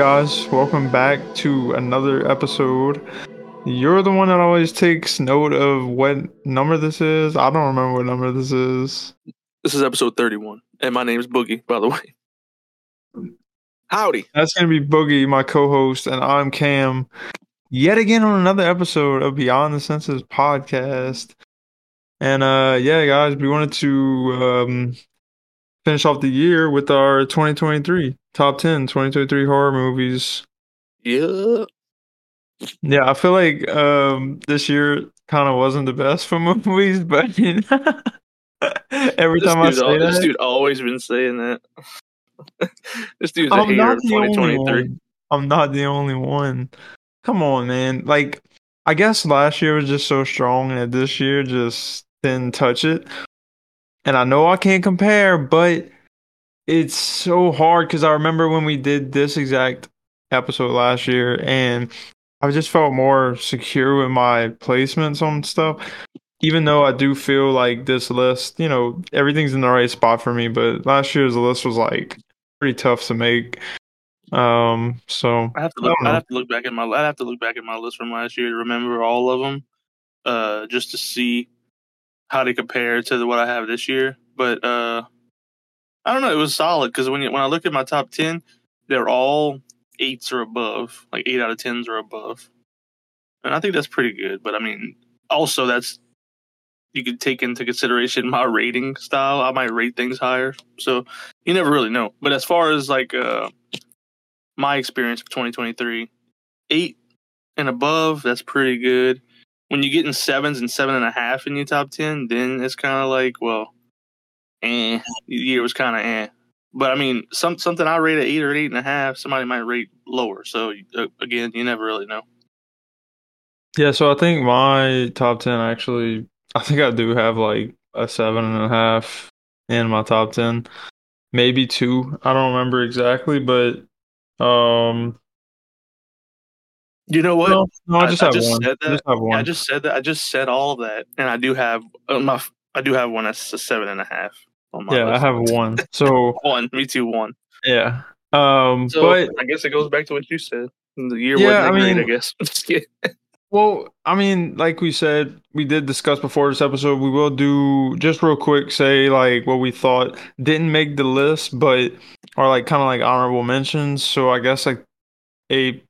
going guys? Welcome back to another episode. You're the one that always takes note of what number this is. I don't remember what number this is. This is episode 31, and my name is Boogie, by the way. Howdy. That's gonna be Boogie, my co-host, and I'm Cam. Yet again on another episode of Beyond the Senses podcast. And uh yeah, guys, we wanted to um finish off the year with our 2023 top 10 2023 horror movies. Yeah. Yeah, I feel like um this year kind of wasn't the best for movies, but every This, time I say al- this that, dude always been saying that. this dude's a I'm hater not of the only 2023. one. I'm not the only one. Come on, man. Like, I guess last year was just so strong, and this year just didn't touch it. And I know I can't compare, but it's so hard because I remember when we did this exact episode last year, and I just felt more secure with my placements on stuff. Even though I do feel like this list, you know, everything's in the right spot for me, but last year's list was like pretty tough to make. Um, so I have to look. don't I have to look back at my. I have to look back at my list from last year to remember all of them, uh, just to see how they compare to the, what I have this year. But uh, I don't know. It was solid because when you, when I look at my top ten, they're all eights or above, like eight out of tens or above, and I think that's pretty good. But I mean, also that's you could take into consideration my rating style. I might rate things higher, so you never really know. But as far as like uh, my experience for 2023, eight and above, that's pretty good. When you get in sevens and seven and a half in your top ten, then it's kind of like, well, eh, year was kind of eh. But I mean, some something I rate at eight or eight and a half, somebody might rate lower. So uh, again, you never really know. Yeah, so I think my top 10 actually, I think I do have like a seven and a half in my top 10. Maybe two. I don't remember exactly, but um You know what? no, no, I just I have just one. said I just Yeah. I just said that. I just said all that, and I do have uh, my. I do have one that's a seven and a half on my yeah, I have one. So, one. Me too. One. yeah. Um So but I guess it goes back to what you said. The year Yeah, wasn't I that great. I guess. Well, I mean, like we said, we did discuss before this episode. We will do just real quick say like what we thought didn't make the list, but are like kind of like honorable mentions. So I guess like a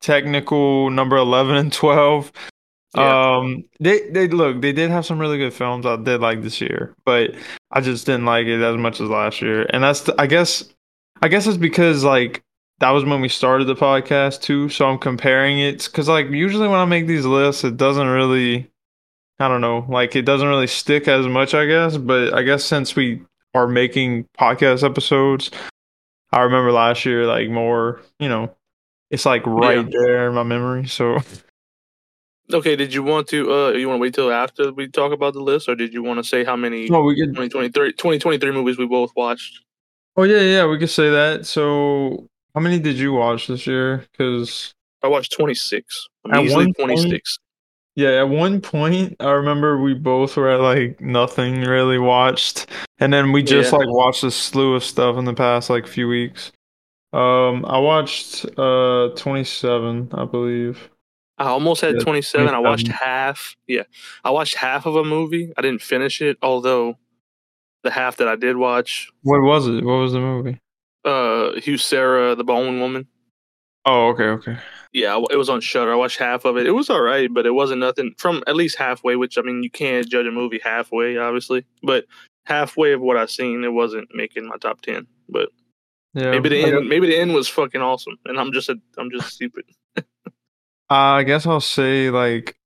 technical number eleven and twelve. Yeah. Um, they they look they did have some really good films I did like this year, but I just didn't like it as much as last year, and that's the, I guess I guess it's because like that was when we started the podcast too. So I'm comparing it because like usually when I make these lists, it doesn't really, I don't know, like it doesn't really stick as much, I guess. But I guess since we are making podcast episodes, I remember last year like more, you know, it's like right there in my memory. So Okay. Did you want to? Uh, you want to wait till after we talk about the list, or did you want to say how many no, we could. 2023, 2023 movies we both watched? Oh yeah, yeah, we could say that. So how many did you watch this year? Because I watched twenty six. At Easily one point- twenty six. Yeah, at one point I remember we both were at like nothing really watched. And then we just Yeah. like watched a slew of stuff in the past like few weeks. Um I watched uh 27, I believe. I almost had Yeah, twenty seven. I watched half. Yeah, I watched half of a movie. I didn't finish it, although the half that I did watch, What was it? What was the movie? uh, Huesera, the Bone Woman. Oh, okay, okay. Yeah, it was on Shudder. I watched half of it. It was all right, but it wasn't nothing from at least halfway. Which I mean, you can't judge a movie halfway, obviously. But halfway of what I seen, it wasn't making my top ten. But Yeah. maybe the end, maybe the end was fucking awesome, and I'm just a, I'm just stupid. I guess I'll say like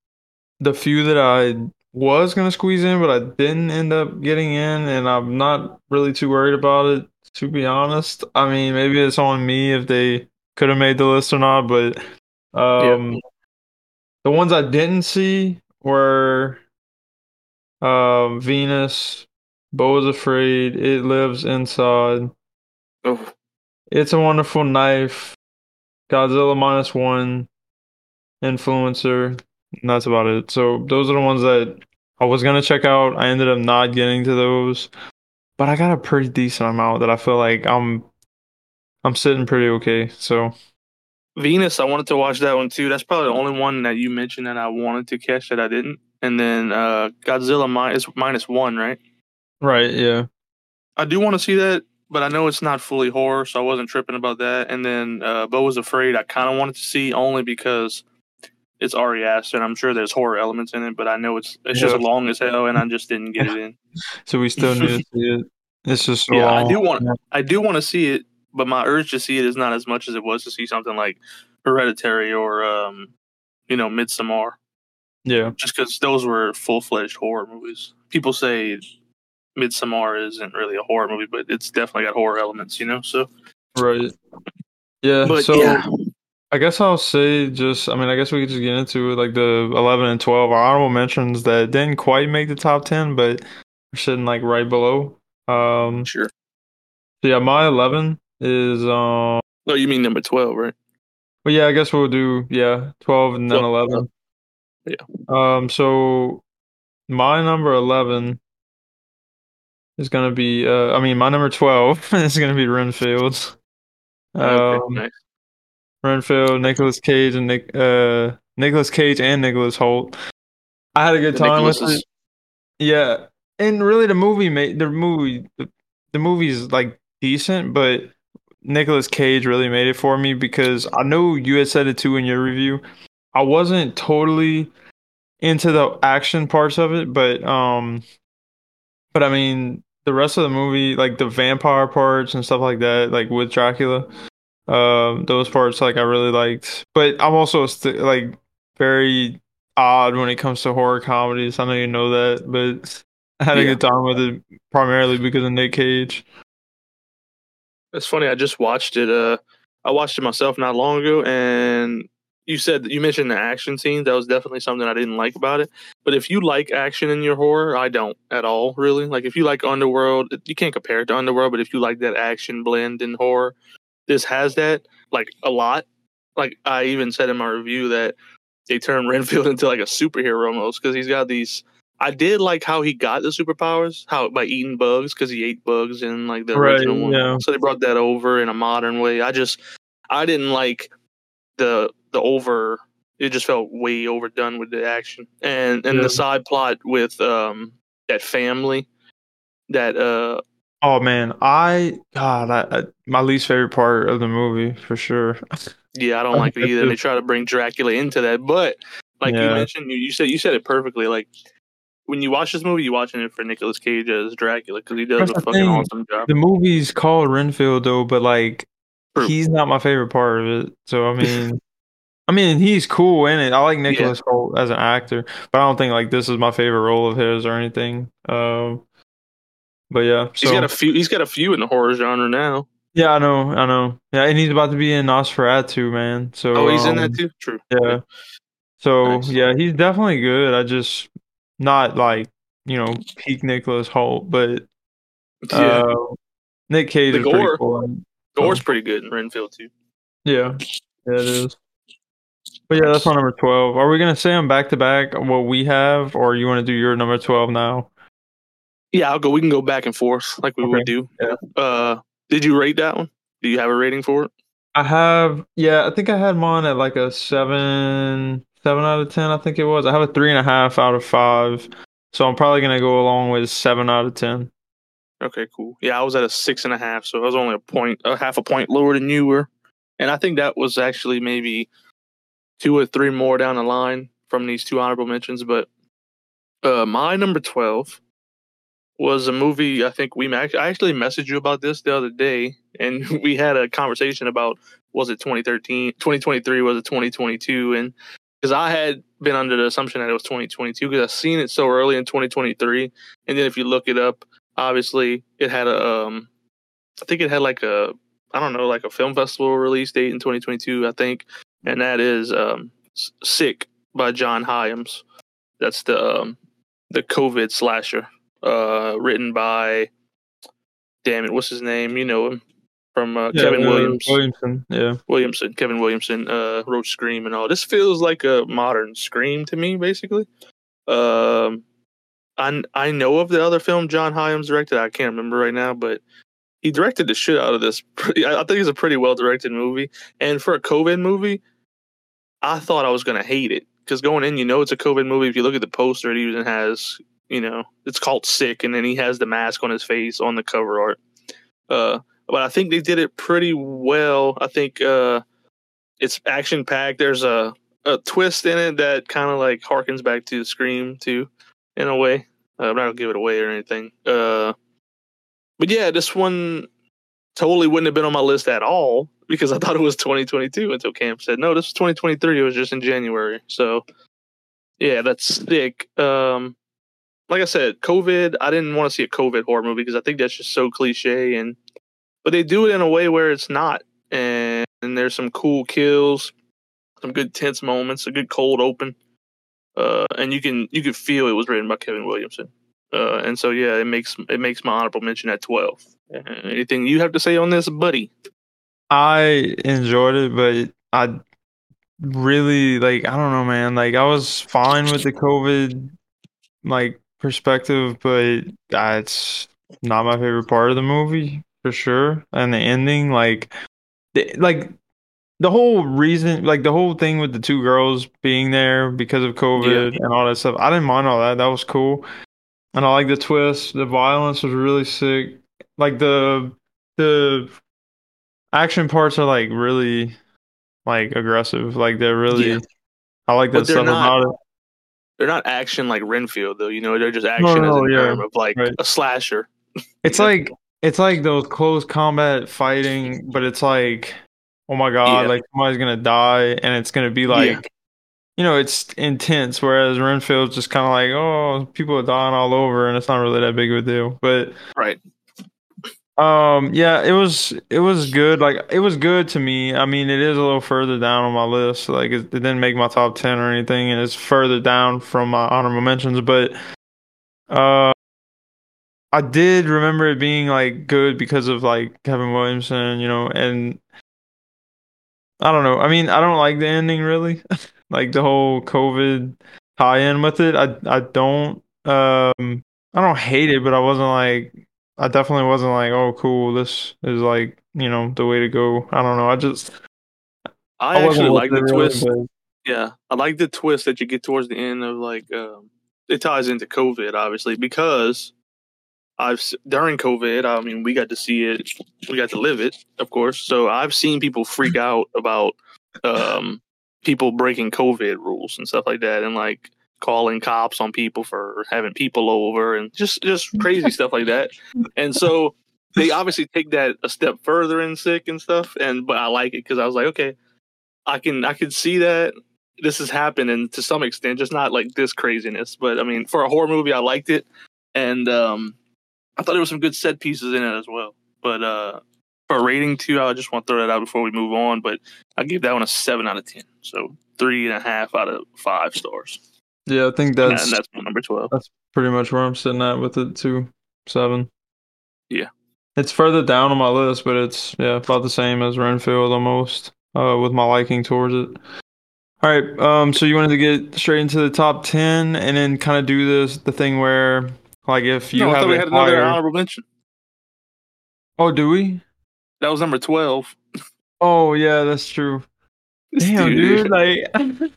the few that I was gonna squeeze in, but I didn't end up getting in, and I'm not really too worried about it, to be honest. I mean, maybe it's on me if they could have made the list or not, but um, the ones I didn't see were um Venus, Beau is Afraid, It Lives Inside, Oh, It's a Wonderful Knife, Godzilla minus one, Influencer, and that's about it. So those are the ones that I was gonna check out. I ended up not getting to those, but I got a pretty decent amount that I feel like I'm I'm sitting pretty okay. So Venus, I wanted to watch that one too. That's probably the only one that you mentioned that I wanted to catch that I didn't. And then uh Godzilla minus minus one, right? right, yeah, I do want to see that, but I know it's not fully horror, so I wasn't tripping about that. And then uh Beau was afraid. I kind of wanted to see only because it's Ari Aster, and I'm sure there's horror elements in it, but I know it's it's just Yeah. long as hell, and I just didn't get it in. so we still need to see it. It's just Yeah, I do want I do want to see it, but my urge to see it is not as much as it was to see something like Hereditary or um, you know, Midsommar. Yeah, just because those were full fledged horror movies. People say Midsommar isn't really a horror movie, but it's definitely got horror elements, you know. So, right. Yeah, but so yeah, I guess I'll say just, I mean, I guess we could just get into it, like the 11 and 12 are honorable mentions that didn't quite make the top 10, but are sitting like right below. Um, sure. so yeah, my 11 is, um, No, you mean number twelve, right? well, yeah, I guess we'll do, yeah, 12 and then 12, 11. yeah. Um, so my number 11 is gonna be, uh, I mean, my number 12 is gonna be Renfield. Okay, Um, nice. Renfield, Nicolas Cage, and Nick, uh, Nicolas Cage and Nicholas Hoult. I had a good The time with Nicholas it. Yeah, and really, the movie made the movie. The, the movie's like decent, but Nicolas Cage really made it for me because I know you had said it too in your review. I wasn't totally into the action parts of it, but um, but I mean the rest of the movie, like the vampire parts and stuff like that, like with Dracula, um, those parts like I really liked. But I'm also st- like very odd when it comes to horror comedies. I know you know that, but I had a Yeah. good time with it primarily because of Nick Cage. It's funny. I just watched it. Uh, I watched it myself not long ago, and you said you mentioned the action scenes. That was definitely something I didn't like about it. But if you like action in your horror, I don't at all. Really, like if you like Underworld, you can't compare it to Underworld. But if you like that action blend in horror, this has that like a lot. Like I even said in my review that they turned Renfield into like a superhero almost because he's got these. I did like how he got the superpowers, how by eating bugs because he ate bugs in like the Right, original one. yeah. So they brought that over in a modern way. I just I didn't like the the over. It just felt way overdone with the action and and Yeah. the side plot with um that family that uh Oh man, I God, I, I, my least favorite part of the movie for sure. Yeah, I don't like it either. They try to bring Dracula into that, but like you mentioned, you, you said you said it perfectly. Like when you watch this movie, you're watching it for Nicolas Cage as Dracula because he does That's a fucking thing. awesome job. The movie's called Renfield though, but like. He's not my favorite part of it. So I mean, I mean he's cool in it. I like Nicholas Hoult as an actor, but I don't think like this is my favorite role of his or anything. Um, but yeah, so He's got a few. He's got a few in the horror genre now. yeah, I know, I know. Yeah, and he's about to be in Nosferatu, man. So Oh, he's in that um, too. True. Yeah. So Nice. yeah, he's definitely good. I just not like you know peak Nicholas Hoult, but Yeah. uh, Nick Cage The is pretty gore. Gore's pretty good in Renfield too. Yeah, yeah, it is. But yeah, that's my number twelve. Are we gonna say them back to back what we have, or you want to do your number twelve now? Yeah, I'll go. We can go back and forth like we Okay. would do. Yeah. Uh, did you rate that one? Do you have a rating for it? I have, yeah, I think I had mine at like a seven, seven out of ten. I think it was. I have a three and a half out of five, so I'm probably gonna go along with seven out of ten. Okay, cool. Yeah, I was at a six and a half, so I was only a point, a half a point lower than you were, and I think that was actually maybe two or three more down the line from these two honorable mentions. But uh, my number twelve was a movie. I think we I actually messaged you about this the other day, and we had a conversation about was it 2013, 2023, was it 2022, and because I had been under the assumption that it was 2022 because I seen it so early in 2023, and then if you look it up obviously it had a um i think it had like a i don't know like a film festival release date in 2022 i think. And that is um sick by john hyams. That's the um the covid slasher uh written by damn it what's his name? You know him from uh, kevin uh, williams. Williamson, yeah. williamson kevin williamson uh wrote scream and all. This feels like a modern scream to me basically. Um I I know of the other film John Hyams directed. I can't remember right now, but he directed the shit out of this. I think it's a pretty well directed movie. And for a COVID movie, I thought I was gonna hate it because going in, you know, it's a COVID movie. If you look at the poster, it even has, you know, it's called Sick, and then he has the mask on his face on the cover art. Uh, but I think they did it pretty well. I think uh, it's action packed. There's a a twist in it that kind of like harkens back to Scream too, in a way. Uh, I'm not gonna give it away or anything. Uh, but yeah, this one totally wouldn't have been on my list at all because I thought it was 2022 until Cam said no, this is 2023. It was just in January. So yeah, that's sick. Um, like I said, COVID. I didn't want to see a COVID horror movie because I think that's just so cliche and but they do it in a way where it's not. And, and there's some cool kills, some good tense moments, a good cold open. Uh, and you can you can feel it was written by Kevin Williamson. Uh, and so yeah, it makes it makes my honorable mention at twelve. Uh, anything you have to say on this, buddy? I enjoyed it, but I really like I don't know, man. Like I was fine with the COVID like perspective, but that's not my favorite part of the movie for sure. And the ending, like, the, like the whole reason, like the whole thing with the two girls being there because of COVID Yeah. and all that stuff. I didn't mind all that. That was cool. And I like the twist. The violence was really sick. Like the the action parts are like really like aggressive. Like they're really. Yeah. I like that stuff not- about it. They're not action like Renfield though. You know, they're just action no, as in yeah, term of like right. a slasher. It's like it's like those close combat fighting, but it's like, oh my god, Yeah. like somebody's gonna die, and it's gonna be like, Yeah. you know, it's intense. Whereas Renfield's just kind of like, oh, people are dying all over, and it's not really that big of a deal. But Right. um, yeah, it was it was good. Like it was good to me. I mean, it is a little further down on my list. Like it, it didn't make my top ten or anything, and it's further down from my honorable mentions. But uh, I did remember it being like good because of like Kevin Williamson, you know, and I don't know. I mean, I don't like the ending really, like the whole COVID tie-in with it. I I don't um I don't hate it, but I wasn't like I definitely wasn't like, oh cool, this is like, you know, the way to go. I don't know. I just I, actually like the really, twist. Yeah, I like the twist that you get towards the end of like um, it ties into COVID obviously because I've during COVID. I mean, we got to see it, we got to live it, of course. So I've seen people freak out about um, people breaking COVID rules and stuff like that, and like calling cops on people for having people over and just just crazy stuff like that. And so they obviously take that a step further in sick and stuff. And but I like it because I was like, okay, I can I can see that this has happened and to some extent, just not like this craziness. But I mean, for a horror movie, I liked it, and um, I thought there was some good set pieces in it as well. But uh, for a rating too, I just want to throw that out before we move on. But I give that one a seven out of ten, so three and a half out of five stars. yeah, I think that's and that's number twelve. That's pretty much where I'm sitting at with it too. Seven. Yeah. It's further down on my list, but it's yeah, about the same as Renfield almost, uh, with my liking towards it. All right, um, so you wanted to get straight into the top ten and then kind of do this the thing where like if you no, I have thought we had another honorable mention. Oh, do we? That was number twelve. Oh yeah, that's true. This Damn, dude, like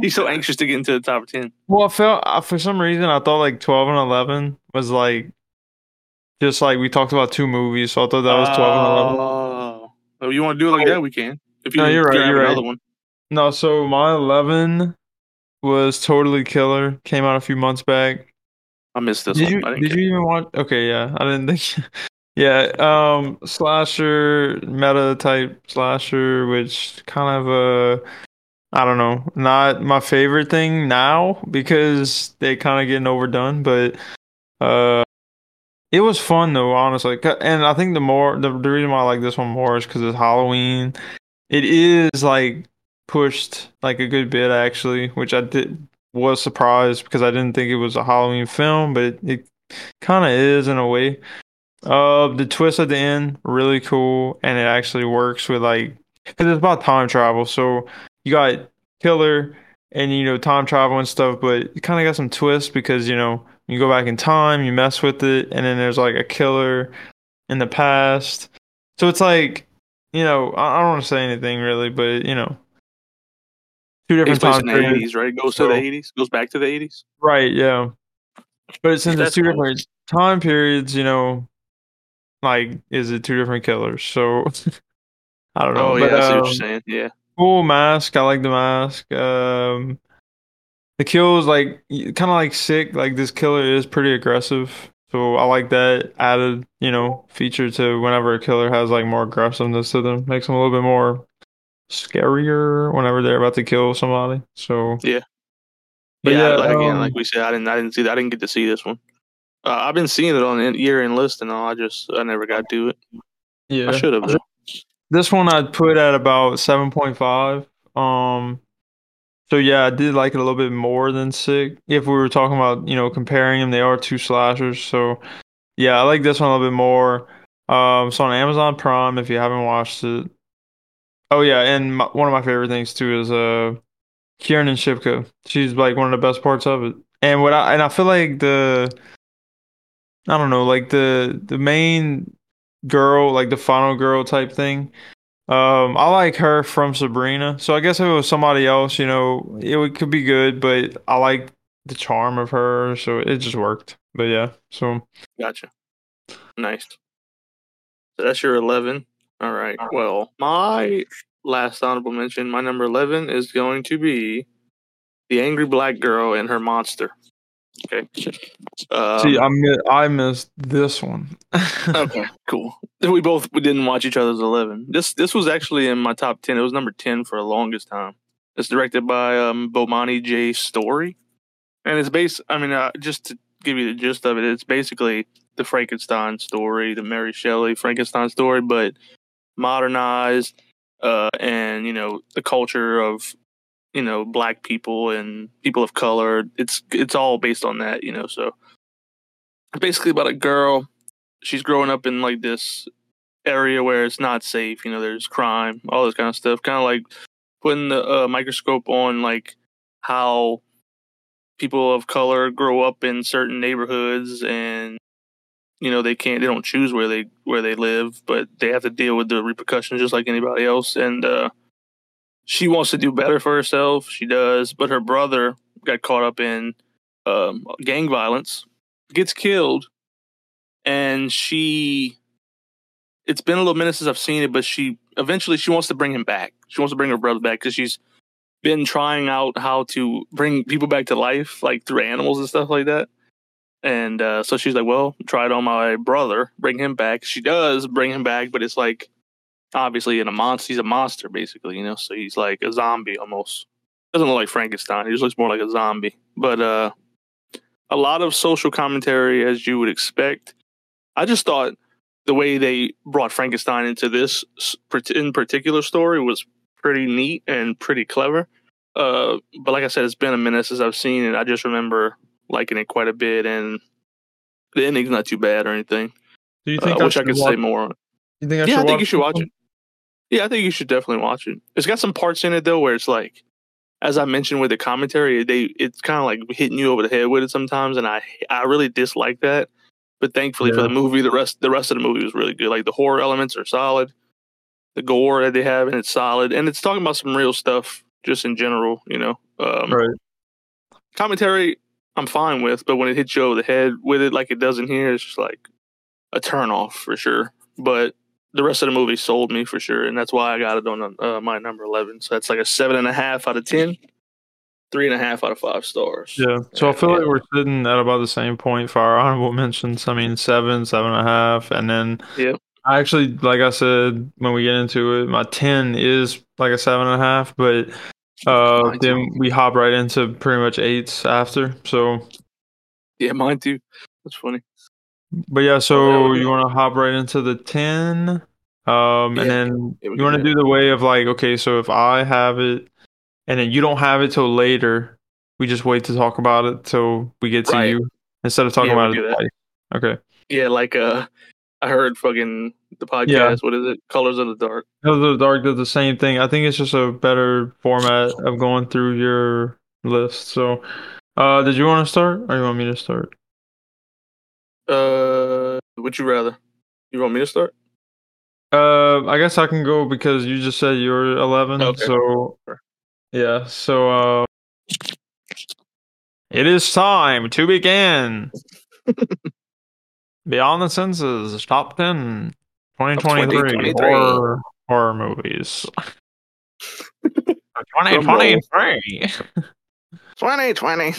He's so anxious to get into the top ten. Well, I felt uh, for some reason I thought like twelve and eleven was like just like we talked about two movies, so I thought that was twelve and eleven. Oh, If you want to do it like that, we can. If you No, you're right, you're right. another one. No, so my eleven was totally killer. Came out a few months back. I missed this did one. you I did you even watch? Okay, yeah, I didn't think. yeah, um, slasher meta type slasher, which kind of uh, I don't know, not my favorite thing now because they kind of getting overdone, but uh. It was fun though, honestly. and I think the more the, the reason why I like this one more is because it's Halloween. It is like pushed like a good bit actually, which I did was surprised because I didn't think it was a Halloween film, but it, it kind of is in a way. Uh, the twist at the end really cool, and it actually works with like because it's about time travel. So you got killer and you know time travel and stuff, but you kind of got some twists because you know you go back in time, you mess with it, and then there's like a killer in the past. So it's like, you know, I, I don't want to say anything really, but you know, two different time periods. eighties, right? Goes So- to the eighties, goes back to the eighties. Right, yeah. But since it's two cool. different time periods, you know, like is it two different killers? So I don't know. Oh but, yeah, what um, you're saying. Yeah. cool mask. I like the mask. Um, the kills like kind of like sick. Like this killer is pretty aggressive, so I like that added you know feature to whenever a killer has like more aggressiveness to them, makes them a little bit more scarier whenever they're about to kill somebody. So Yeah. but yeah, yeah, like, again, um, like we said, I didn't, I didn't see that. I didn't get to see this one. Uh, I've been seeing it on the year end list and all. I just, I never got to it. yeah, I should have. This one I'd put at about 7.5. Um so yeah, I did like it a little bit more than Sick. If we were talking about, you know, comparing them, they are two slashers. So yeah, I like this one a little bit more. Um it's on Amazon Prime if you haven't watched it. Oh yeah, and my, one of my favorite things too is uh Kiernan Shipka. She's like one of the best parts of it. And what I and I feel like the I don't know, like the the main girl, like the final girl type thing. Um, I like her from Sabrina. So I guess if it was somebody else, you know, it would, could be good, but I like the charm of her, so it just worked. But yeah, so Gotcha. Nice. So that's your 11. All right. Well, my last honorable mention, my number 11 is going to be the angry black girl and her monster. Okay. Um, see, I mi- I missed this one. okay, cool. We both we didn't watch each other's 11. This this was actually in my top 10. It was number 10 for the longest time. It's directed by um, Bomani J. Story. And it's based, I mean, uh, just to give you the gist of it, it's basically the Frankenstein story, the Mary Shelley Frankenstein story, but modernized uh, and, you know, the culture of, you know, black people and people of color. It's it's all based on that, you know, so it's basically about a girl she's growing up in like this area where it's not safe. You know, there's crime, all this kind of stuff. Kind of like putting the uh, microscope on like how people of color grow up in certain neighborhoods and you know they can't they don't choose where they where they live but they have to deal with the repercussions just like anybody else and uh she wants to do better for herself she does but her brother got caught up in um gang violence gets killed and she it's been a little minute since I've seen it, but she eventually she wants to bring him back. She wants to bring her brother back because she's been trying out how to bring people back to life, like through animals and stuff like that. And uh, so she's like, "Well, try it on my brother, bring him back." She does bring him back, but it's like obviously in a monster. He's a monster, basically, you know. So he's like a zombie almost. Doesn't look like Frankenstein. He just looks more like a zombie. But uh, a lot of social commentary, as you would expect. I just thought the way they brought Frankenstein into this in particular story was pretty neat and pretty clever. Uh, but like I said, it's been a minute since I've seen it. I just remember liking it quite a bit, and the ending's not too bad or anything. Do you Uh, I wish I could say more. on it. You think I yeah, I think you should watch one? it. Yeah, I think you should definitely watch it. It's got some parts in it though where it's like, as I mentioned with the commentary, they it's kind of like hitting you over the head with it sometimes, and I I really dislike that. But thankfully for the movie, the rest the rest of the movie was really good. Like the horror elements are solid, the gore that they have, and it's solid, and it's talking about some real stuff just in general. You know, um, Right. commentary I'm fine with, but when it hits you over the head with it like it does in here, it's just like a turn off for sure. But the rest of the movie sold me for sure, and that's why I got it on uh, my number eleven. So that's like a seven and a half out of ten, three and a half out of five stars. Yeah. So I feel yeah. like we're sitting at about the same point for our honorable mentions. I mean, seven, seven and a half, and then yeah. I actually, like I said, when we get into it, my ten is like a seven and a half, but uh, then we hop right into pretty much eights after. So, Yeah, mine too. That's funny. but yeah, Oh, so there you want to hop right into the ten, um, Yeah. and then you want to do do the way of like, okay, so if I have it, and then you don't have it till later, we just wait to talk about it till we get to Right. you instead of talking Yeah, about it Okay. Yeah, like uh, I heard fucking the podcast. Yeah. What is it? Colors of the Dark. Colors of the Dark does the same thing. I think it's just a better format of going through your list. So, uh, did you want to start, or you want me to start? Uh, would you rather? You want me to start? Uh, I guess I can go because you just said you're 11. Okay. So, yeah. So, uh, it is time to begin. Beyond the Senses, top 10 2023 2023. horror, horror movies. 2023. Twenty twenty.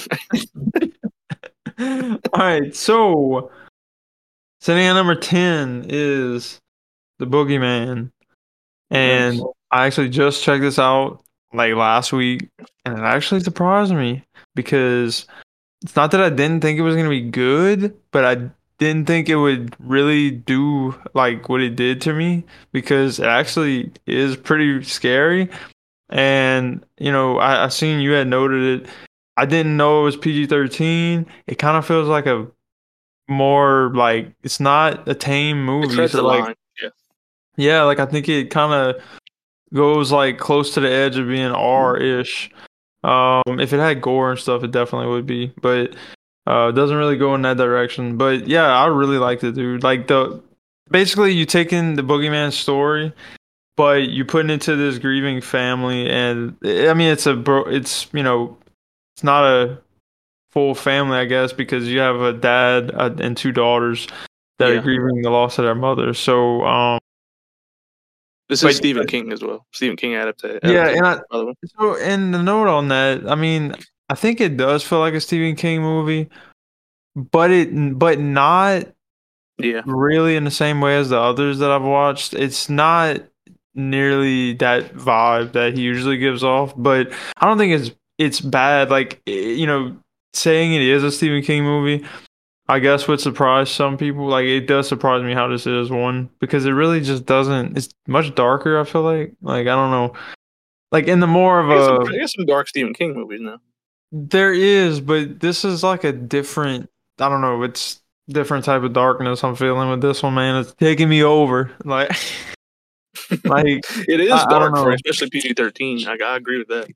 All right, so sitting at number 10 is The Boogeyman. And Nice. I actually just checked this out like last week, and it actually surprised me because it's not that I didn't think it was going to be good, but I didn't think it would really do like what it did to me because it actually is pretty scary. And, you know, I, I seen you had noted it. I didn't know it was PG 13. It kind of feels like a more like it's not a tame movie. So, like, line. Yeah. yeah, like I think it kind of goes like close to the edge of being R-ish. Um, if it had gore and stuff, it definitely would be, but uh, it doesn't really go in that direction. But yeah, I really liked it, dude. Like the basically you taking the boogeyman story, but you putting it to this grieving family, and I mean it's a bro, it's you know, it's not a full family, I guess, because you have a dad uh, and two daughters that Yeah. are grieving the loss of their mother. So um. This is Stephen King as well. Stephen King adapted. Yeah, and I- by the way. So, and the note on that, I mean, I think it does feel like a Stephen King movie, but it, but not Yeah. really in the same way as the others that I've watched. It's not nearly that vibe that he usually gives off, but I don't think it's it's bad. Like eh, you know, saying it is a Stephen King movie, I guess would surprise some people. Like it does surprise me how this is one because it really just doesn't. It's much darker. I feel like like I don't know. Like in the more of some, I guess some dark Stephen King movies now. There is, but this is like a different. I don't know. It's different type of darkness I'm feeling with this one, man. It's taking me over. Like, like It is I- I dark for especially PG thirteen. I, I agree with that.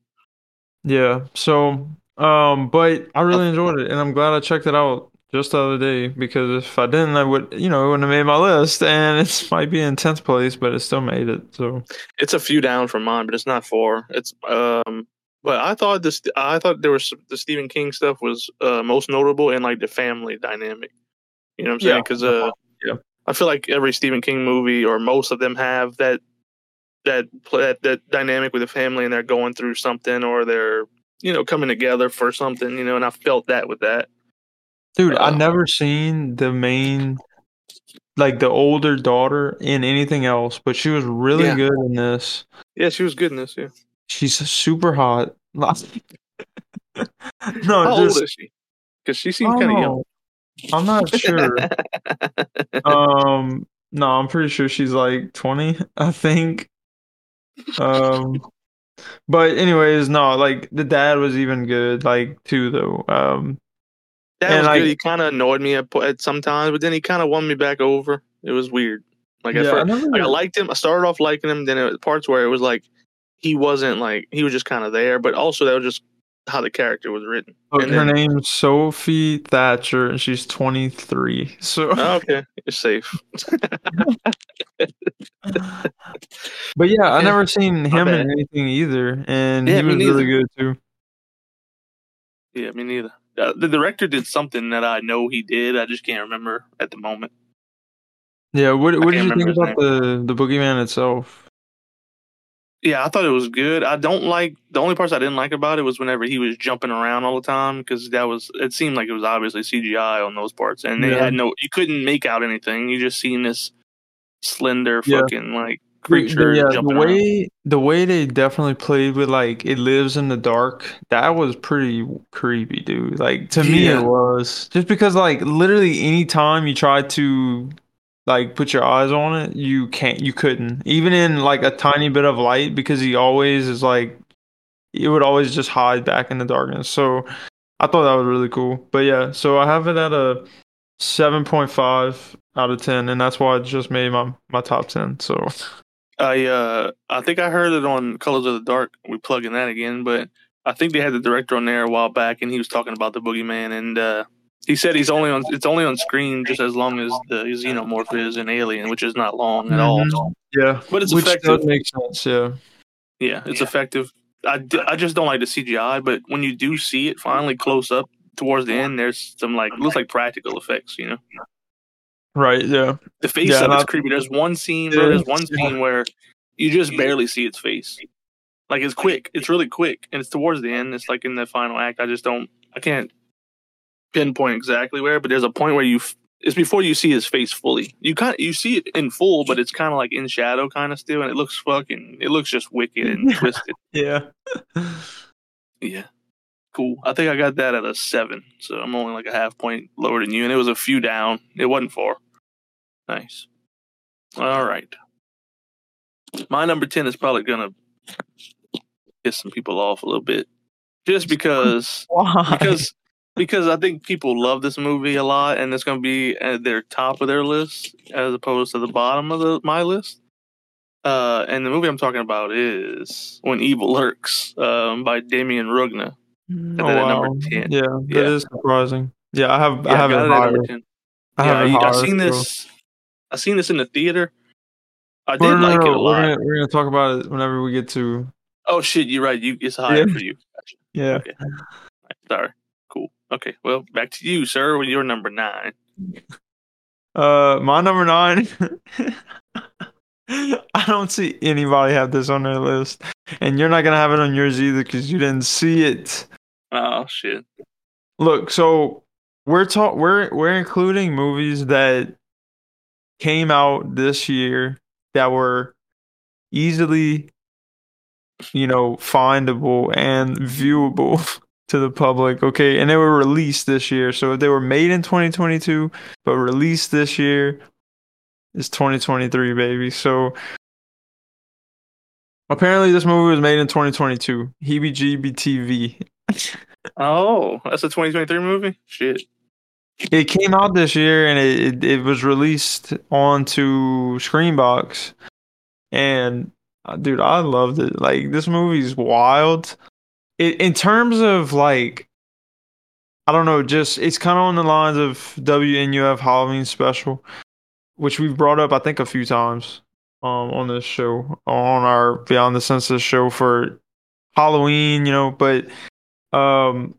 yeah. So, um, but I really enjoyed it, and I'm glad I checked it out just the other day because if I didn't, I would, you know, it wouldn't have made my list, and it might be in tenth place, but it still made it. So, It's a few down from mine, but it's not far. It's um, but I thought this. I thought there was the Stephen King stuff was uh, most notable in like the family dynamic. You know what I'm saying? Yeah. Because uh, Yeah. I feel like every Stephen King movie or most of them have that that that, that dynamic with the family, and they're going through something or they're you know coming together for something. You know, and I felt that with that. dude, I Uh, never seen the main. Like the older daughter in anything else, but she was really Yeah. good in this. Yeah, she was good in this. Yeah. She's super hot. no, How old is she? Because she seems kind of young. oh, I'm not sure. um, no, I'm pretty sure she's like 20. I think. Um, but anyways, no, like the dad was even good, like too though. Um, That And was I- good. He kind of annoyed me at, at sometimes, but then he kind of won me back over. It was weird. Like yeah, I first, never. like I liked him. I started off liking him. Then it was parts where it was like he wasn't like he was just kind of there, but also that was just how the character was written. Look, and her then- name's Sophie Thatcher, and she's 23. So, Oh, okay, you're safe. but yeah, I never seen him in anything either, and Yeah, he me was really good too. Yeah, me neither. Uh, the director did something that I know he did. I just can't remember at the moment. Yeah, what what did you think about the the boogeyman itself? Yeah, I thought it was good. I don't like the only parts I didn't like about it was whenever he was jumping around all the time because that was it seemed like it was obviously CGI on those parts, and they Yeah. had no you couldn't make out anything. You just seen this slender Yeah. fucking like creature the, yeah, the jumping around. way the way they definitely played with like it lives in the dark. That was pretty creepy, dude. Like to me, it was just because like literally any time you try to like put your eyes on it, you can't, you couldn't. Even in like a tiny bit of light, because he always is like, it would always just hide back in the darkness. So I thought that was really cool. But yeah, so I have it at a seven point five out of ten, and that's why I just made my my top ten. So. I uh I think I heard it on Colors of the Dark. We plug in that again, but I think they had the director on there a while back, and he was talking about the Boogeyman and uh, He said he's only on. It's only on screen just as long as the xenomorph is an alien, which is not long at all. Mhm. Yeah, But it's which effective. does make sense. Yeah, Yeah, it's effective. I, d- I just don't like the CGI, but when you do see it finally close up towards the end, there's some like looks like practical effects. You know, right. Yeah, the face Yeah, of it's creepy. There's one scene, Yeah, bro. There's one yeah. scene where you just barely see its face. Like it's quick. It's really quick, and it's towards the end. It's like in the final act. I just don't. I can't pinpoint exactly where, but there's a point where you. f- It's before you see his face fully. You kind you see it in full, but it's kind of like in shadow, kind of still, and it looks fucking. It looks just wicked and twisted. yeah. Yeah. Cool. I think I got that at a seven. So I'm only like a half point lower than you. And it was a few down. It wasn't far. Nice. All right. My number 10 is probably going to piss some people off a little bit. Just because, Why? because, because I think people love this movie a lot and it's going to be at their top of their list as opposed to the bottom of the, my list. Uh, and the movie I'm talking about is When Evil Lurks um, by Demián Rugna. oh, at number wow. 10. Yeah, Yeah. that is surprising. Yeah, I have. Yeah, I have it it higher. I yeah, have it I, I higher, seen this. I seen this in the theater. I did No, no, like no, it a We're lot. gonna, we're gonna talk about it whenever we get to. Oh shit, you're right. You it's higher Yeah. for you. Gotcha. Yeah. Okay. Sorry. Okay. Well, back to you, sir. When you're number nine. Uh, my number nine. I don't see anybody have this on their list, and you're not gonna have it on yours either because you didn't see it. Oh shit. Look, so we're talk we're we're including movies that came out this year that were easily, you know, findable and viewable to the public. Okay, and they were released this year. So if they were made in 2022 but released this year, it's 2023, baby. So apparently, this movie was made in 2022. Heebie-jeebie TV. Oh, that's a 2023 movie. Shit. It came out this year and it, it, it was released onto Screambox. And uh, dude, I loved it. Like this movie's wild. It, in terms of like I don't know, just it's kind of on the lines of WNUF Halloween special, which we've brought up I think a few times um on this show, on our Beyond the Senses show for Halloween, you know, but um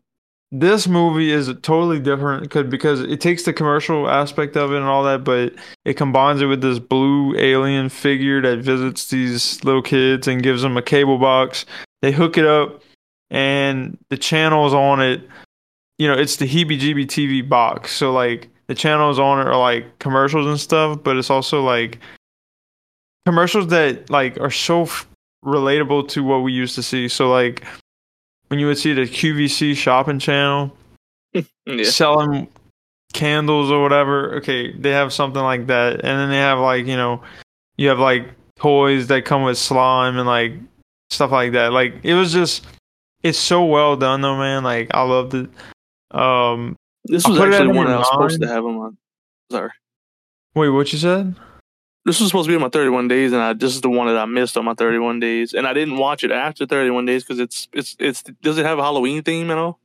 this movie is totally different because because it takes the commercial aspect of it and all that, but it combines it with this blue alien figure that visits these little kids and gives them a cable box. They hook it up, and the channels on it, you know, it's the heebie-jeebie TV box. So like the channels on it are like commercials and stuff, but it's also like commercials that like are so f- relatable to what we used to see. So like when you would see the QVC shopping channel Yeah. selling candles or whatever. Okay, they have something like that, and then they have like you know, you have like toys that come with slime and like stuff like that. Like it was just, it's so well done though, man. Like I loved it. Um, This was put it at actually one I was supposed to have have on. Sorry. wait, what you said? This was supposed to be on my 31 days, and I this is the one that I missed on my 31 days, and I didn't watch it after 31 days because it's it's it's does it have a Halloween theme at all?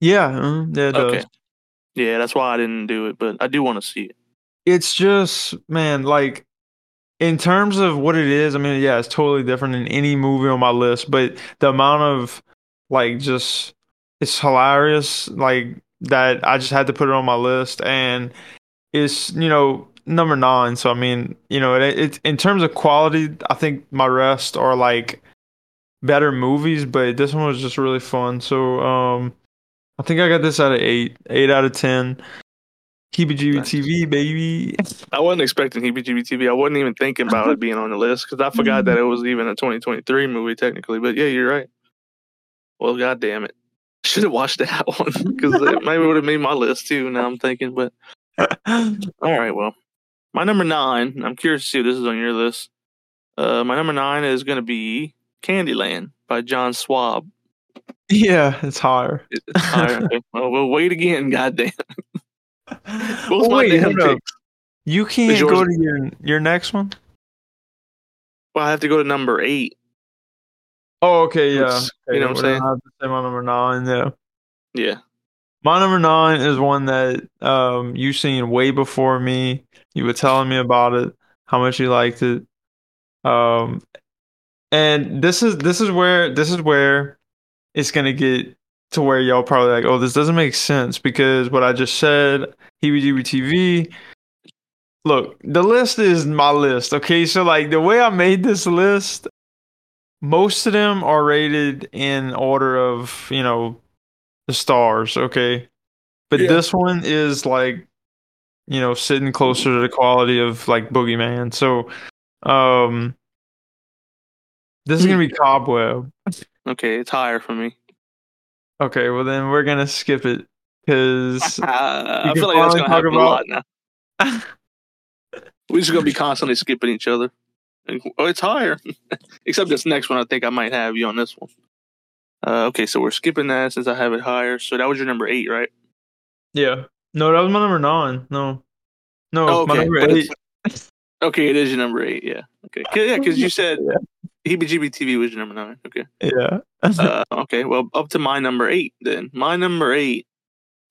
Yeah, mm, yeah, it does. Okay. Yeah, that's why I didn't do it, but I do want to see it. it's just man like in terms of what it is i mean yeah it's totally different than any movie on my list but the amount of like just it's hilarious like that i just had to put it on my list and it's you know number nine so i mean you know it, it in terms of quality i think my rest are like better movies but this one was just really fun so um i think i got this out of eight eight out of ten Heebie-jeebie Nice. TV, baby. I wasn't expecting HBGB TV. I wasn't even thinking about it being on the list because I forgot that it was even a 2023 movie technically. But yeah, you're right. Well, god damn it, should have watched that one because it maybe would have made my list too. Now I'm thinking, but all right, well, my number nine. I'm curious to see if this is on your list. Uh, my number nine is going to be Candyland by John Swab. yeah, it's higher. It's higher. Okay. well, we'll wait again. Goddamn. Both Oh, wait, damn hold up. You can't yours- go to your your next one. Well, I have to go to number eight. Oh, okay, yeah. Which, Okay, you know what I'm saying? gonna have to say my number nine. Yeah. Yeah. My number nine is one that um you seen way before me. You were telling me about it, how much you liked it. Um, and this is this is where this is where it's gonna get to where y'all probably like, oh, this doesn't make sense because what I just said, heebie TV. Look, the list is my list, okay? So like the way I made this list, most of them are rated in order of, you know, the stars, okay? But Yeah. this one is like, you know, sitting closer to the quality of like Boogeyman. So um this is gonna be Cobweb. Okay, it's higher for me. Okay, well then we're gonna skip it because Uh, I feel like that's gonna talk happen a lot now. We're just gonna be constantly skipping each other. Oh, it's higher. Except this next one, I think I might have you on this one. Uh, okay, so we're skipping that since I have it higher. So that was your number eight, right? yeah. No, that was my number nine. No, no, Oh, my okay, number eight. it's- Okay, it is your number eight. Yeah. Okay. 'Cause- Yeah, because you said Yeah. Heebie TV was your number nine. Okay. Yeah. Uh, okay. Well, up to my number eight then. My number eight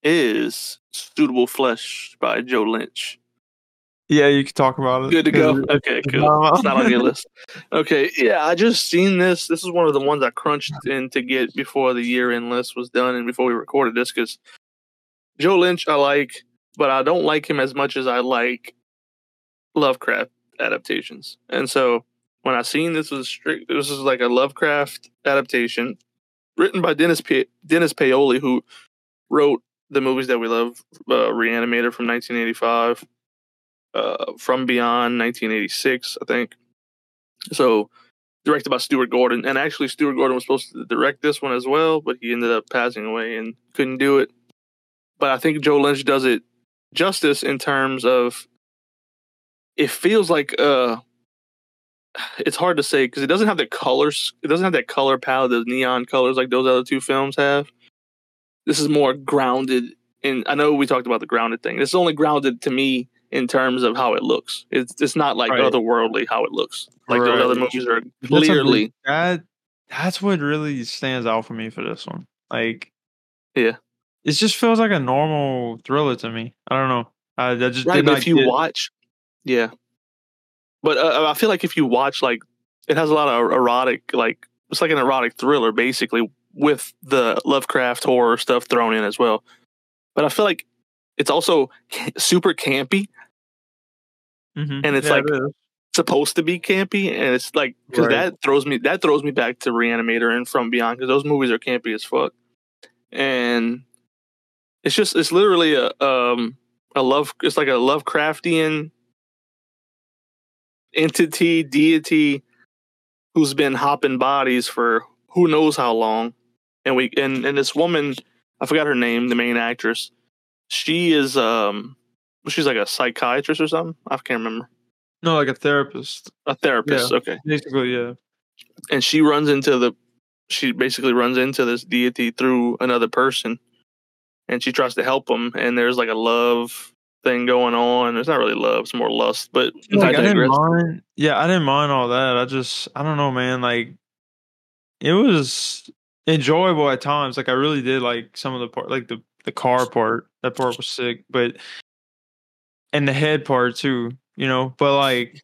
is Suitable Flesh by Joe Lynch. yeah, you can talk about it. Good to go. Okay, cool. It's not on your list. Okay, yeah, I just seen this. This is one of the ones I crunched in to get before the year end list was done and before we recorded this because Joe Lynch I like, but I don't like him as much as I like Lovecraft adaptations. And so when I seen this was strict, this is like a Lovecraft adaptation written by Dennis Dennis Paoli, who wrote the movies that we love, uh, Reanimator from 1985 uh, From Beyond 1986, I think. So directed by Stuart Gordon, and actually Stuart Gordon was supposed to direct this one as well, but he ended up passing away and couldn't do it. But I think Joe Lynch does it justice in terms of it feels like uh it's hard to say because it doesn't have the colors it doesn't have that color palette the neon colors like those other two films have this is more grounded and i know we talked about the grounded thing this is only grounded to me in terms of how it looks it's it's not like Right. otherworldly how it looks like those Right. other movies are That's clearly big- that that's what really stands out for me for this one. Like, Yeah. it just feels like a normal thriller to me. I don't know. I, I just right did but not if you watch yeah but uh, i feel like if you watch like it has a lot of erotic like it's like an erotic thriller basically with the lovecraft horror stuff thrown in as well but i feel like it's also super campy Mhm. and it's Yeah, like- it supposed to be campy and it's like because Right. that throws me that throws me back to reanimator and from beyond because those movies are campy as fuck and it's just it's literally a um a love it's like a lovecraftian entity deity who's been hopping bodies for who knows how long. And we and and this woman i forgot her name the main actress she is um she's like a psychiatrist or something? I can't remember. No like a therapist. a therapist okay. Basically, yeah. and she runs into the she basically runs into this deity through another person. And she tries to help him and there's like a love thing going on it's not really love it's more lust but Like, I didn't mind. Yeah, I didn't mind all that. I just, I don't know, man. Like, it was enjoyable at times. Like, I really did like some of the part, like the the car part. That part was sick, but and the head part too. You know, but like,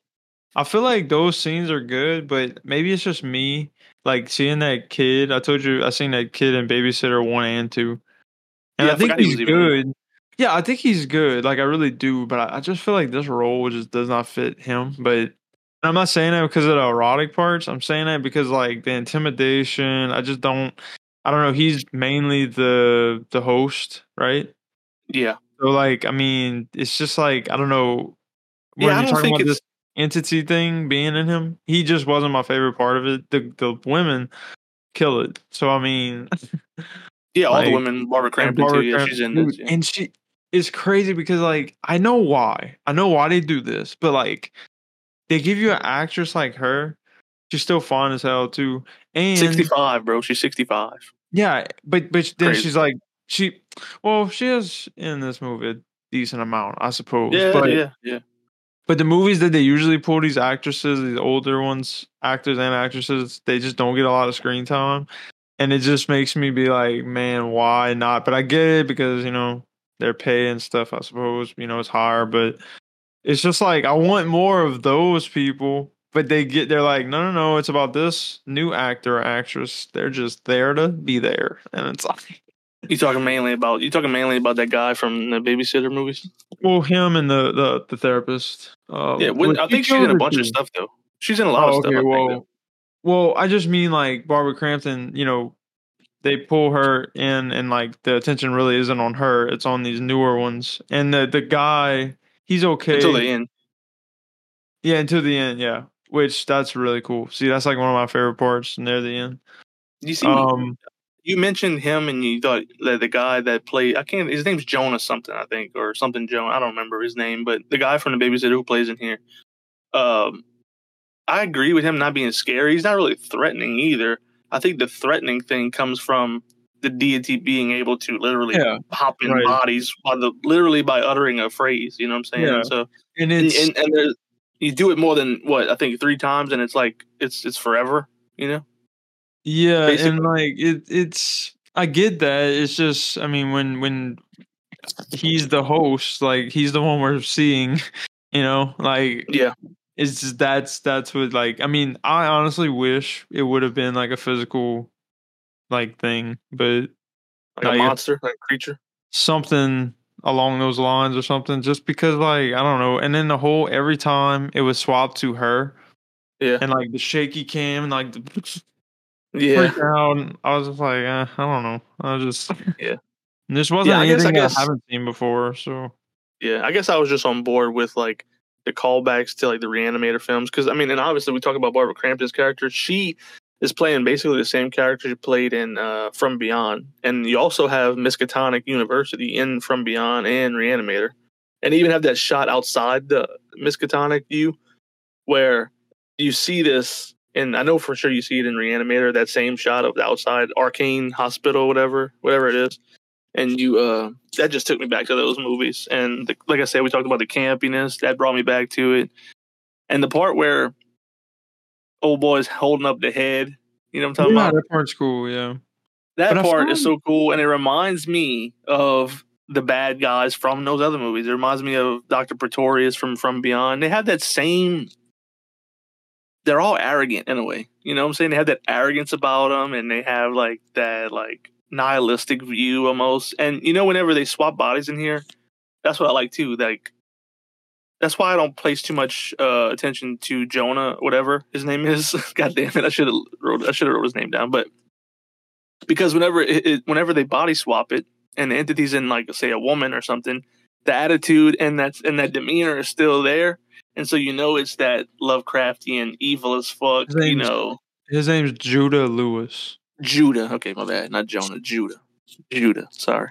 I feel like those scenes are good, but maybe it's just me. Like seeing that kid. I told you I seen that kid in Babysitter one and two, and Yeah, I I think he's was even good. Yeah, I think he's good. Like I really do, but I, I just feel like this role just does not fit him. But I'm not saying that because of the erotic parts. I'm saying that because like the intimidation. I just don't. I don't know. He's mainly the the host, right? yeah So like, I mean, it's just like I don't know. When Yeah, I you're don't talking think about this entity thing being in him, he just wasn't my favorite part of it. The the women kill it. So I mean, yeah all the women barbara crampton Barbara too yeah Crampton, she's in this yeah. and she it's crazy because like I know why. I know why they do this, but like they give you an actress like her. She's still fine as hell too, and 65 bro she's 65 yeah, but but then Crazy. she's like she, well, she is in this movie a decent amount, I suppose. yeah but, yeah yeah But the movies that they usually pull these actresses, these older ones, actors and actresses, they just don't get a lot of screen time. and it just makes me be like, man, why not? But I get it because you know their pay and stuff. I suppose you know it's higher, but it's just like I want more of those people. But they get they're like, no, no, no, it's about this new actor or actress. They're just there to be there, and it's like. You talking mainly about you talking mainly about that guy from the babysitter movies? Well, him and the the, the therapist. Uh, yeah, when, I think she's in a bunch of stuff though. She's in a lot Oh, of stuff. I well, though. well, I just mean like Barbara Crampton. You know, they pull her in, and like the attention really isn't on her; it's on these newer ones. And the the guy, he's okay until the end. Yeah, until the end. Yeah, which that's really cool. See, that's like one of my favorite parts near the end. You see, Um, you mentioned him, and you thought that the guy that played I can't. His name's Jonas something, I think, or something Jonas. I don't remember his name, but the guy from the babysitter who plays in here. Um, I agree with him not being scary. He's not really threatening either. I think the threatening thing comes from the deity being able to literally Yeah, hop in right. bodies by the literally by uttering a phrase. You know what I'm saying? Yeah. So and and, it's and, and there's, you do it more than what I think three times, and it's like it's it's forever. You know? Yeah, Basically. and like it it's I get that. It's just I mean when when he's the host, like he's the one we're seeing, you know, like Yeah. It's just that's that's what like I mean, I honestly wish it would have been like a physical like thing, but Like Now a monster, like a creature. something along those lines or something just because like I don't know. And then the whole every time it was swapped to her Yeah. and like the shaky cam and like the Yeah. out. I was just like, eh, I don't know. I was just Yeah. And this wasn't I guess- I anything I, haven't seen before, so Yeah, I guess I was just on board with like the callbacks to like the reanimator films because I mean, and obviously we talk about Barbara Crampton's character. She is playing basically the same character she played in uh, From Beyond, and you also have Miskatonic University in From Beyond and Reanimator, and even have that shot outside the Miskatonic view where you see this. And I know for sure you see it in Reanimator, that same shot of the outside Arkham Hospital, whatever, whatever it is and you uh that just took me back to those movies. And the, like i said we talked about the campiness. That brought me back to it. And the part where old boy's holding up the head you know what i'm talking yeah, about? that part's cool. Yeah, that but part is so cool and it reminds me of the bad guys from those other movies. It reminds me of dr pretorius from from beyond. They have that same they're all arrogant in a way you know what i'm saying? They have that arrogance about them and they have like that like nihilistic view almost. And you know whenever they swap bodies in here that's what i like too like that's why i don't place too much uh attention to jonah whatever his name is. God damn it i should have wrote i should have wrote his name down but because whenever it, it whenever they body swap it and the entity's in like say a woman or something the attitude and that's and that demeanor is still there. And so you know it's that lovecraftian evil as fuck His you know. his name's Judah Lewis. Judah. Okay, my bad. Not Jonah. Judah. Judah. Sorry.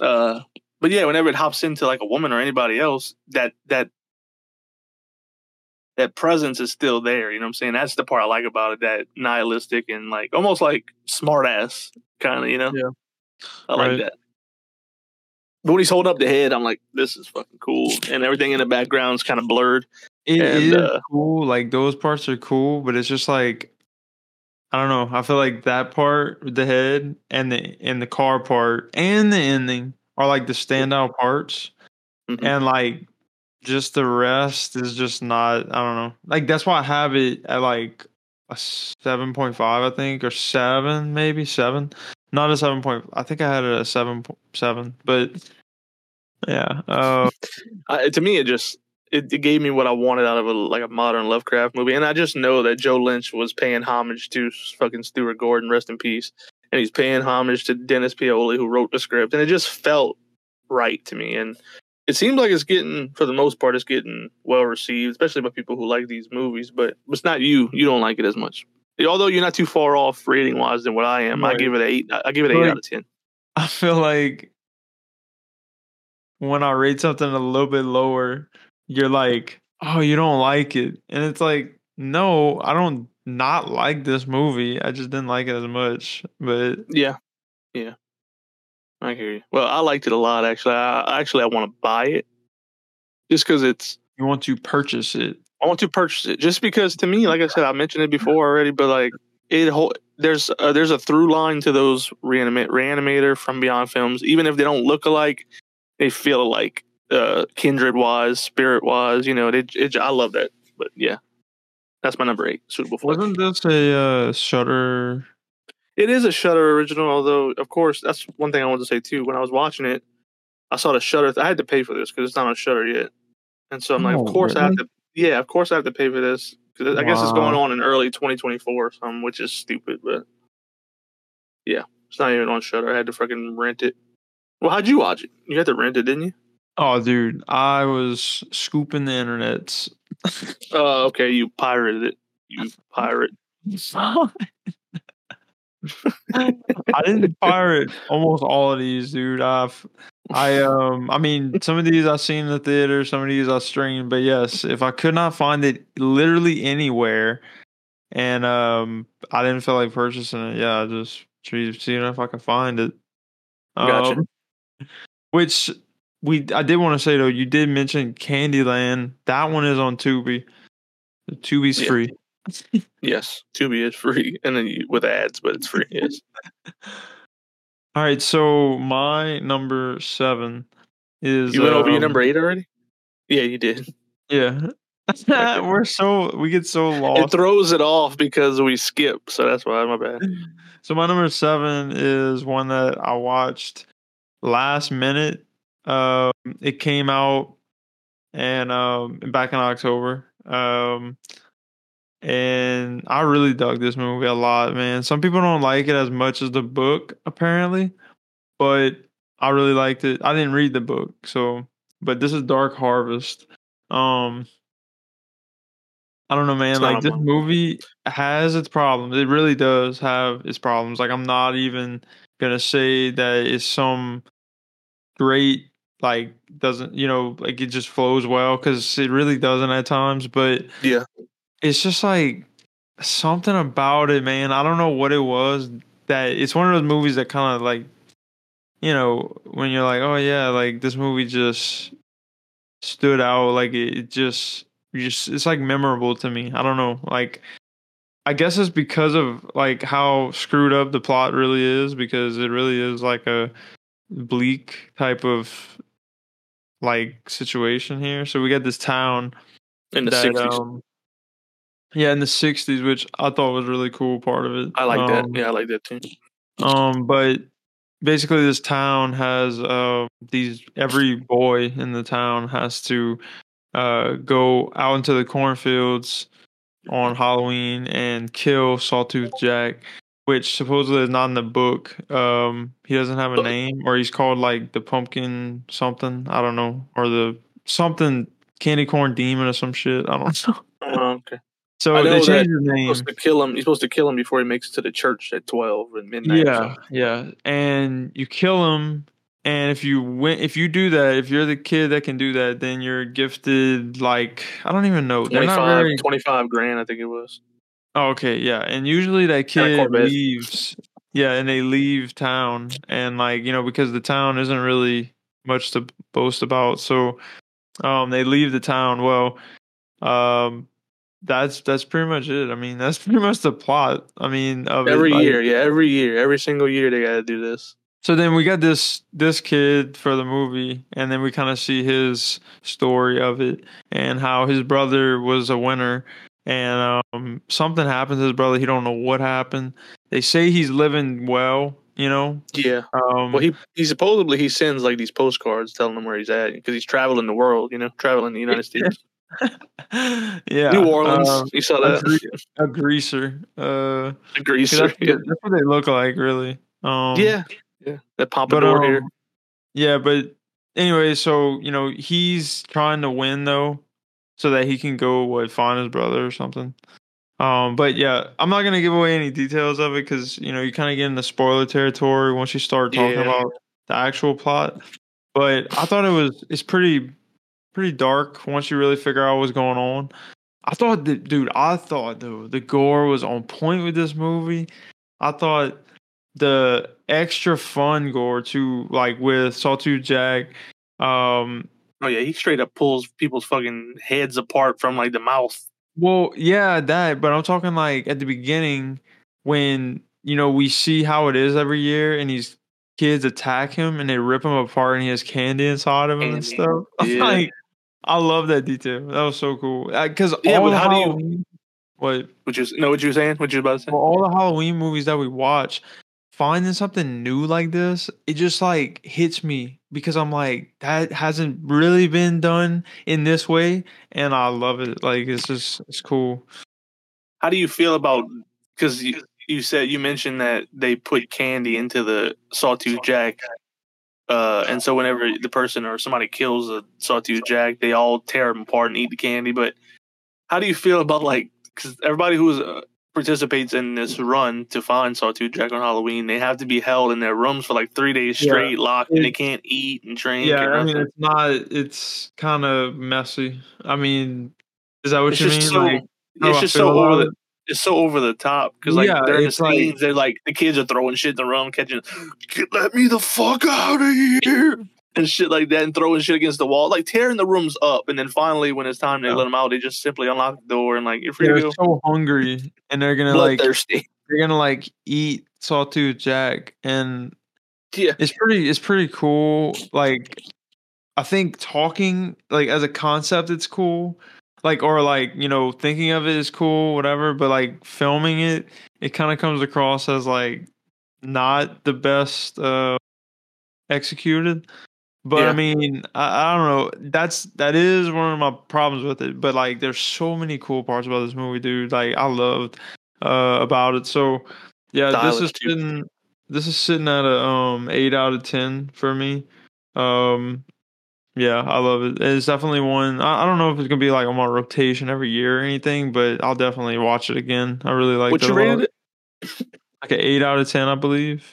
Uh, but yeah, whenever it hops into like a woman or anybody else, that that that presence is still there. You know what I'm saying? That's the part I like about it. That nihilistic and like almost like smart ass kind of. You know? Yeah. I like that. But when he's holding up the head, I'm like, this is fucking cool, and everything in the background's kind of blurred. It And, is uh, cool. Like those parts are cool, but it's just like I don't know. I feel like that part, the head, and the and the car part, and the ending are like the standout parts, Mhm. and like just the rest is just not. I don't know. Like that's why I have it at like a seven point five, I think, or seven, maybe seven. Not a seven point. I think I had it at a seven point seven, but yeah. Uh, I, to me, it just it, it gave me what I wanted out of a like a modern Lovecraft movie, and I just know that Joe Lynch was paying homage to fucking Stuart Gordon, rest in peace, and he's paying homage to Dennis Paoli, who wrote the script, and it just felt right to me, and it seems like it's getting, for the most part, it's getting well received, especially by people who like these movies. But it's not you; you don't like it as much. Although you're not too far off rating wise than what I am, I give it an eight. I give it an eight Right. out of ten. I feel like when I rate something a little bit lower, you're like, "Oh, you don't like it," and it's like, "No, I don't not like this movie. I just didn't like it as much." But Yeah, yeah, I hear you. Well, I liked it a lot actually. I actually I want to buy it just because it's. you want to purchase it. I want to purchase it just because to me, like I said, I mentioned it before already, but like it whole there's uh, there's a through line to those reanimate reanimator from Beyond films. Even if they don't look alike, they feel alike. Uh, kindred wise, spirit wise, you know, it, it, I love that. But yeah, that's my number eight. Suitable for Wasn't this a uh, Shudder? It is a Shudder original, although of course that's one thing I wanted to say too. When I was watching it, I saw the Shudder. I had to pay for this because it's not on Shudder yet, and so I'm like, Oh, of course I have to. Yeah, of course I have to pay for this because I guess it's going on in early 2024 or something, which is stupid. But yeah, it's not even on Shudder. I had to freaking rent it. Well, how'd you watch it? You had to rent it, didn't you? Oh, dude, I was scooping the internet. Oh, okay. You pirated it. You pirate. I didn't pirate almost all of these, dude. I've, I um, I mean, some of these I seen in the theater, some of these I streamed, but yes, if I could not find it literally anywhere, and um, I didn't feel like purchasing it, yeah, I just see- seeing if I could find it. Gotcha. Um, which we, I did want to say though, you did mention Candyland. That one is on Tubi. Tubi's Yeah. free. Yes, Tubi is free, and then you, with ads, but it's free. Yes. All right, so my number seven is You went over your um, number eight already? Yeah, you did. Yeah, we're so we get so lost. It throws it off because we skip, so that's why my bad. so my number seven is one that I watched last minute. Um, it came out and um back in October. Um, and I really dug this movie a lot, man. Some people don't like it as much as the book, apparently, but I really liked it. I didn't read the book, so but this is Dark Harvest. Um, I don't know, man. It's Like this movie has its problems. It really does have its problems. Like I'm not even gonna say that it's some great like doesn't you know like it just flows well because it really doesn't at times. But Yeah. it's just like something about it, man. I don't know what it was that it's one of those movies that kind of like you know when you're like, oh yeah, like this movie just stood out. Like it, it just, just it's like memorable to me. I don't know, like. I guess it's because of like how screwed up the plot really is because it really is like a bleak type of like situation here. So we got this town In the that, sixties. um, yeah, in the '60s, which I thought was a really cool part of it. I like um, that. Yeah, I like that too. Um, but basically, this town has uh these every boy in the town has to uh go out into the cornfields on Halloween and kill Sawtooth Jack, which supposedly is not in the book. Um, he doesn't have a name, or he's called like the pumpkin something. I don't know, or the something candy corn demon or some shit. I don't know. Oh, okay. So they changed You're name. supposed to kill him. You're supposed to kill him before he makes it to the church at twelve at midnight. Yeah, yeah, and you kill him, and if you win, if you do that, if you're the kid that can do that, then you're gifted like I don't even know. They're 25, not very. 25 grand, I think it was. Oh, okay, yeah, and usually that kid leaves. Yeah, and they leave town, and like you know because the town isn't really much to boast about, so um they leave the town. Well, um. That's that's pretty much it. I mean, that's pretty much the plot. I mean, of it, Every like- year, yeah, every year, every single year they got to do this. So then we got this this kid for the movie, and then we kind of see his story of it and how his brother was a winner, and um, something happened to his brother. He don't know what happened. They say he's living well, you know. Yeah. Um, Well, he he supposedly he sends like these postcards telling him where he's at because he's traveling the world, you know, traveling the United States, yeah, New Orleans. um, you saw a, that? gre- a greaser. Uh, A greaser. that's, what Yeah. they- that's what they look like, really. Um, yeah, yeah. That pompadour here. um, yeah, but anyway, so you know he's trying to win though, so that he can go what find his brother or something. Um, but yeah, I'm not gonna give away any details of it because you know you kind of get into spoiler territory once you start talking Yeah. about the actual plot. But I thought it was it's pretty pretty dark once you really figure out what's going on. I thought that, dude, I thought though the gore was on point with this movie. I thought the extra fun gore too, like with Sawtooth Jack. Um, Oh yeah, he straight up pulls people's fucking heads apart from like the mouth. well, yeah, that, but I'm talking like at the beginning when you know we see how it is every year, and these kids attack him and they rip him apart, and he has candy inside of him and stuff. Yeah. like, I love that detail. That was so cool. Uh, because Yeah, all how do you- what Which is no, what you were saying? What you about to say? for all the Halloween movies that we watch, finding something new like this, it just like hits me because I'm like, that hasn't really been done in this way, and I love it. Like it's just it's cool. How do you feel about because you, you said you mentioned that they put candy into the sawtooth jack, uh, and so whenever the person or somebody kills a sawtooth jack, they all tear them apart and eat the candy. But how do you feel about like because everybody who uh, participates in this run to find sawtooth jack on Halloween, they have to be held in their rooms for like three days Yeah. straight, locked, and they can't eat and drink. Yeah, or I mean it's not. It's kind of messy. I mean, is that what It's you mean? so- like, oh, it's just so over the it's so over the top because like Yeah, during the it's like- scenes they're like the kids are throwing shit in the room catching "Get- let me the fuck out of here and shit like that and throwing shit against the wall like tearing the rooms up. And then finally when it's time they Yeah. let them out they just simply unlock the door and like you're free They're to go. so hungry, and they're gonna like bloodthirsty. they're gonna like eat sawtooth jack, and yeah. it's pretty it's pretty cool. Like i think talking like as a concept it's cool. Like or like you know thinking of it is cool whatever. But like filming it it kind of comes across as like not the best uh executed but Yeah. i mean I, I don't know. That's that is one of my problems with it. But like there's so many cool parts about this movie dude. Like i loved uh about it. So yeah this is sitting this is sitting at a um eight out of ten for me. Um yeah i love it. It's definitely one I, I don't know if it's gonna be like on my rotation every year or anything but i'll definitely watch it again. I really like what you rated it? Like an eight out of ten i believe.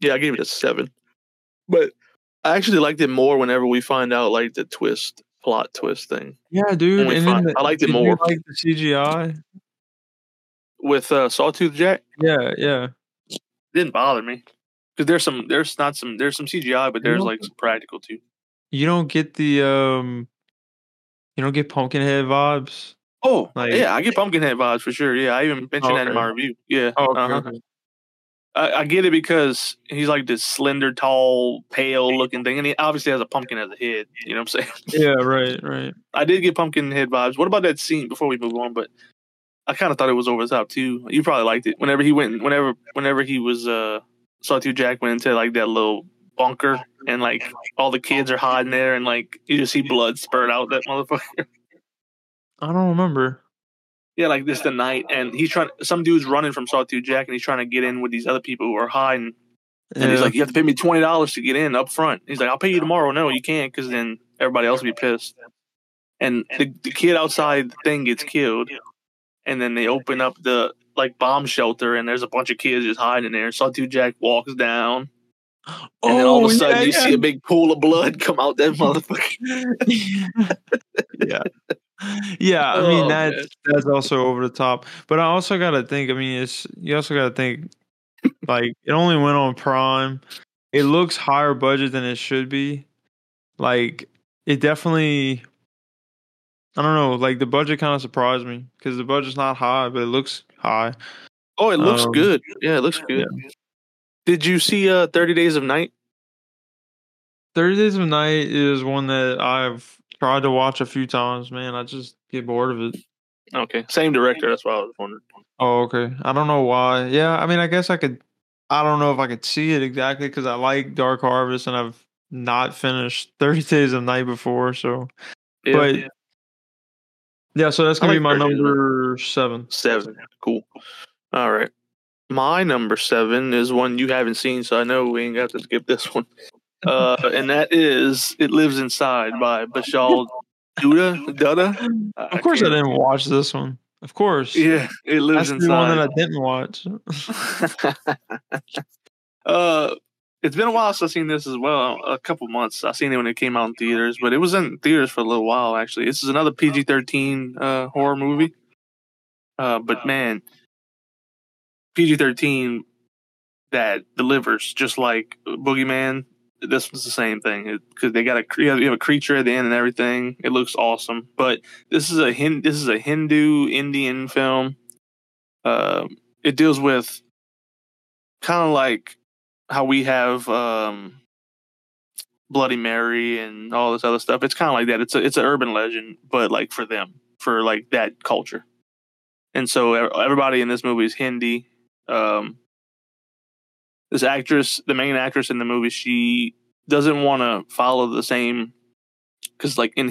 Yeah I gave it a seven. But I actually liked it more whenever we find out like the twist plot twist thing yeah dude and then the, I liked it more. like the cgi with uh, Sawtooth Jack yeah yeah didn't bother me because there's some there's not some there's some CGI but there's like some practical too. you don't get the um you don't get pumpkinhead vibes Oh, Like- yeah, I get Pumpkinhead vibes for sure. Yeah, I even mentioned that in my review. Yeah, oh okay, uh-huh. I, I get it because he's like this slender, tall, pale looking thing, and he obviously has a pumpkin as a head. You know what I'm saying? yeah right right I did get pumpkin head vibes. What about that scene before we move on? But I kind of thought it was over the top too. You probably liked it. Whenever he went, whenever whenever he was uh Sawtooth Jack went into like that little bunker, and like all the kids are hiding there, and like you just see blood spurt out that motherfucker. i don't remember Yeah, like this the night, and he's trying. Some dude's running from Sawtooth Jack, and he's trying to get in with these other people who are hiding. And he's Yeah. like, "You have to pay me twenty dollars to get in up front." He's like, "I'll pay you tomorrow." No, you can't, because then everybody else will be pissed. And the, the kid outside the thing gets killed, and then they open up the like bomb shelter, and there's a bunch of kids just hiding there. Sawtooth Jack walks down, and then all of a Oh, sudden yeah, you yeah. see a big pool of blood come out that motherfucker. yeah. Yeah, I mean Oh, that's man. that's also over the top. But I also gotta think, I mean it's you also gotta think like it only went on Prime. It looks higher budget than it should be. Like it definitely I don't know, like the budget kind of surprised me because the budget's not high, but it looks high. Oh, it looks Um, good. Yeah, it looks good. Did you see uh Thirty Days of Night? 30 Days of Night is one that I've tried to watch a few times, man. I just get bored of it. Okay, same director. That's why I was wondering. Oh, okay. I don't know why. Yeah, I mean, I guess I could. I don't know if I could see it exactly because I like Dark Harvest and I've not finished 30 Days of Night before. So, Yeah, but yeah, so that's gonna like be my 30 Days of Night. number seven. seven. Cool. All right. My number seven is one you haven't seen, so I know we ain't got to skip this one. Uh, and that is "It Lives Inside" by Bishal Dutta. Dutta. Of course, I can't- didn't watch this one. Of course, Yeah, it lives that's the one that. I didn't watch. uh, it's been a while since I've seen this as well. A couple months. I seen it when it came out in theaters, but it was in theaters for a little while. Actually, this is another PG thirteen uh, horror movie. Uh, but man, PG thirteen that delivers, just like Boogeyman. This one's the same thing because they got a you have a creature at the end and everything. It looks awesome, but this is a Hin, this is a Hindu Indian film. Uh, it deals with kind of like how we have um, Bloody Mary and all this other stuff. It's kind of like that. It's a it's an urban legend, but like for them, for like that culture. And so everybody in this movie is Hindi um, this actress, the main actress in the movie, she doesn't want to follow the same because like in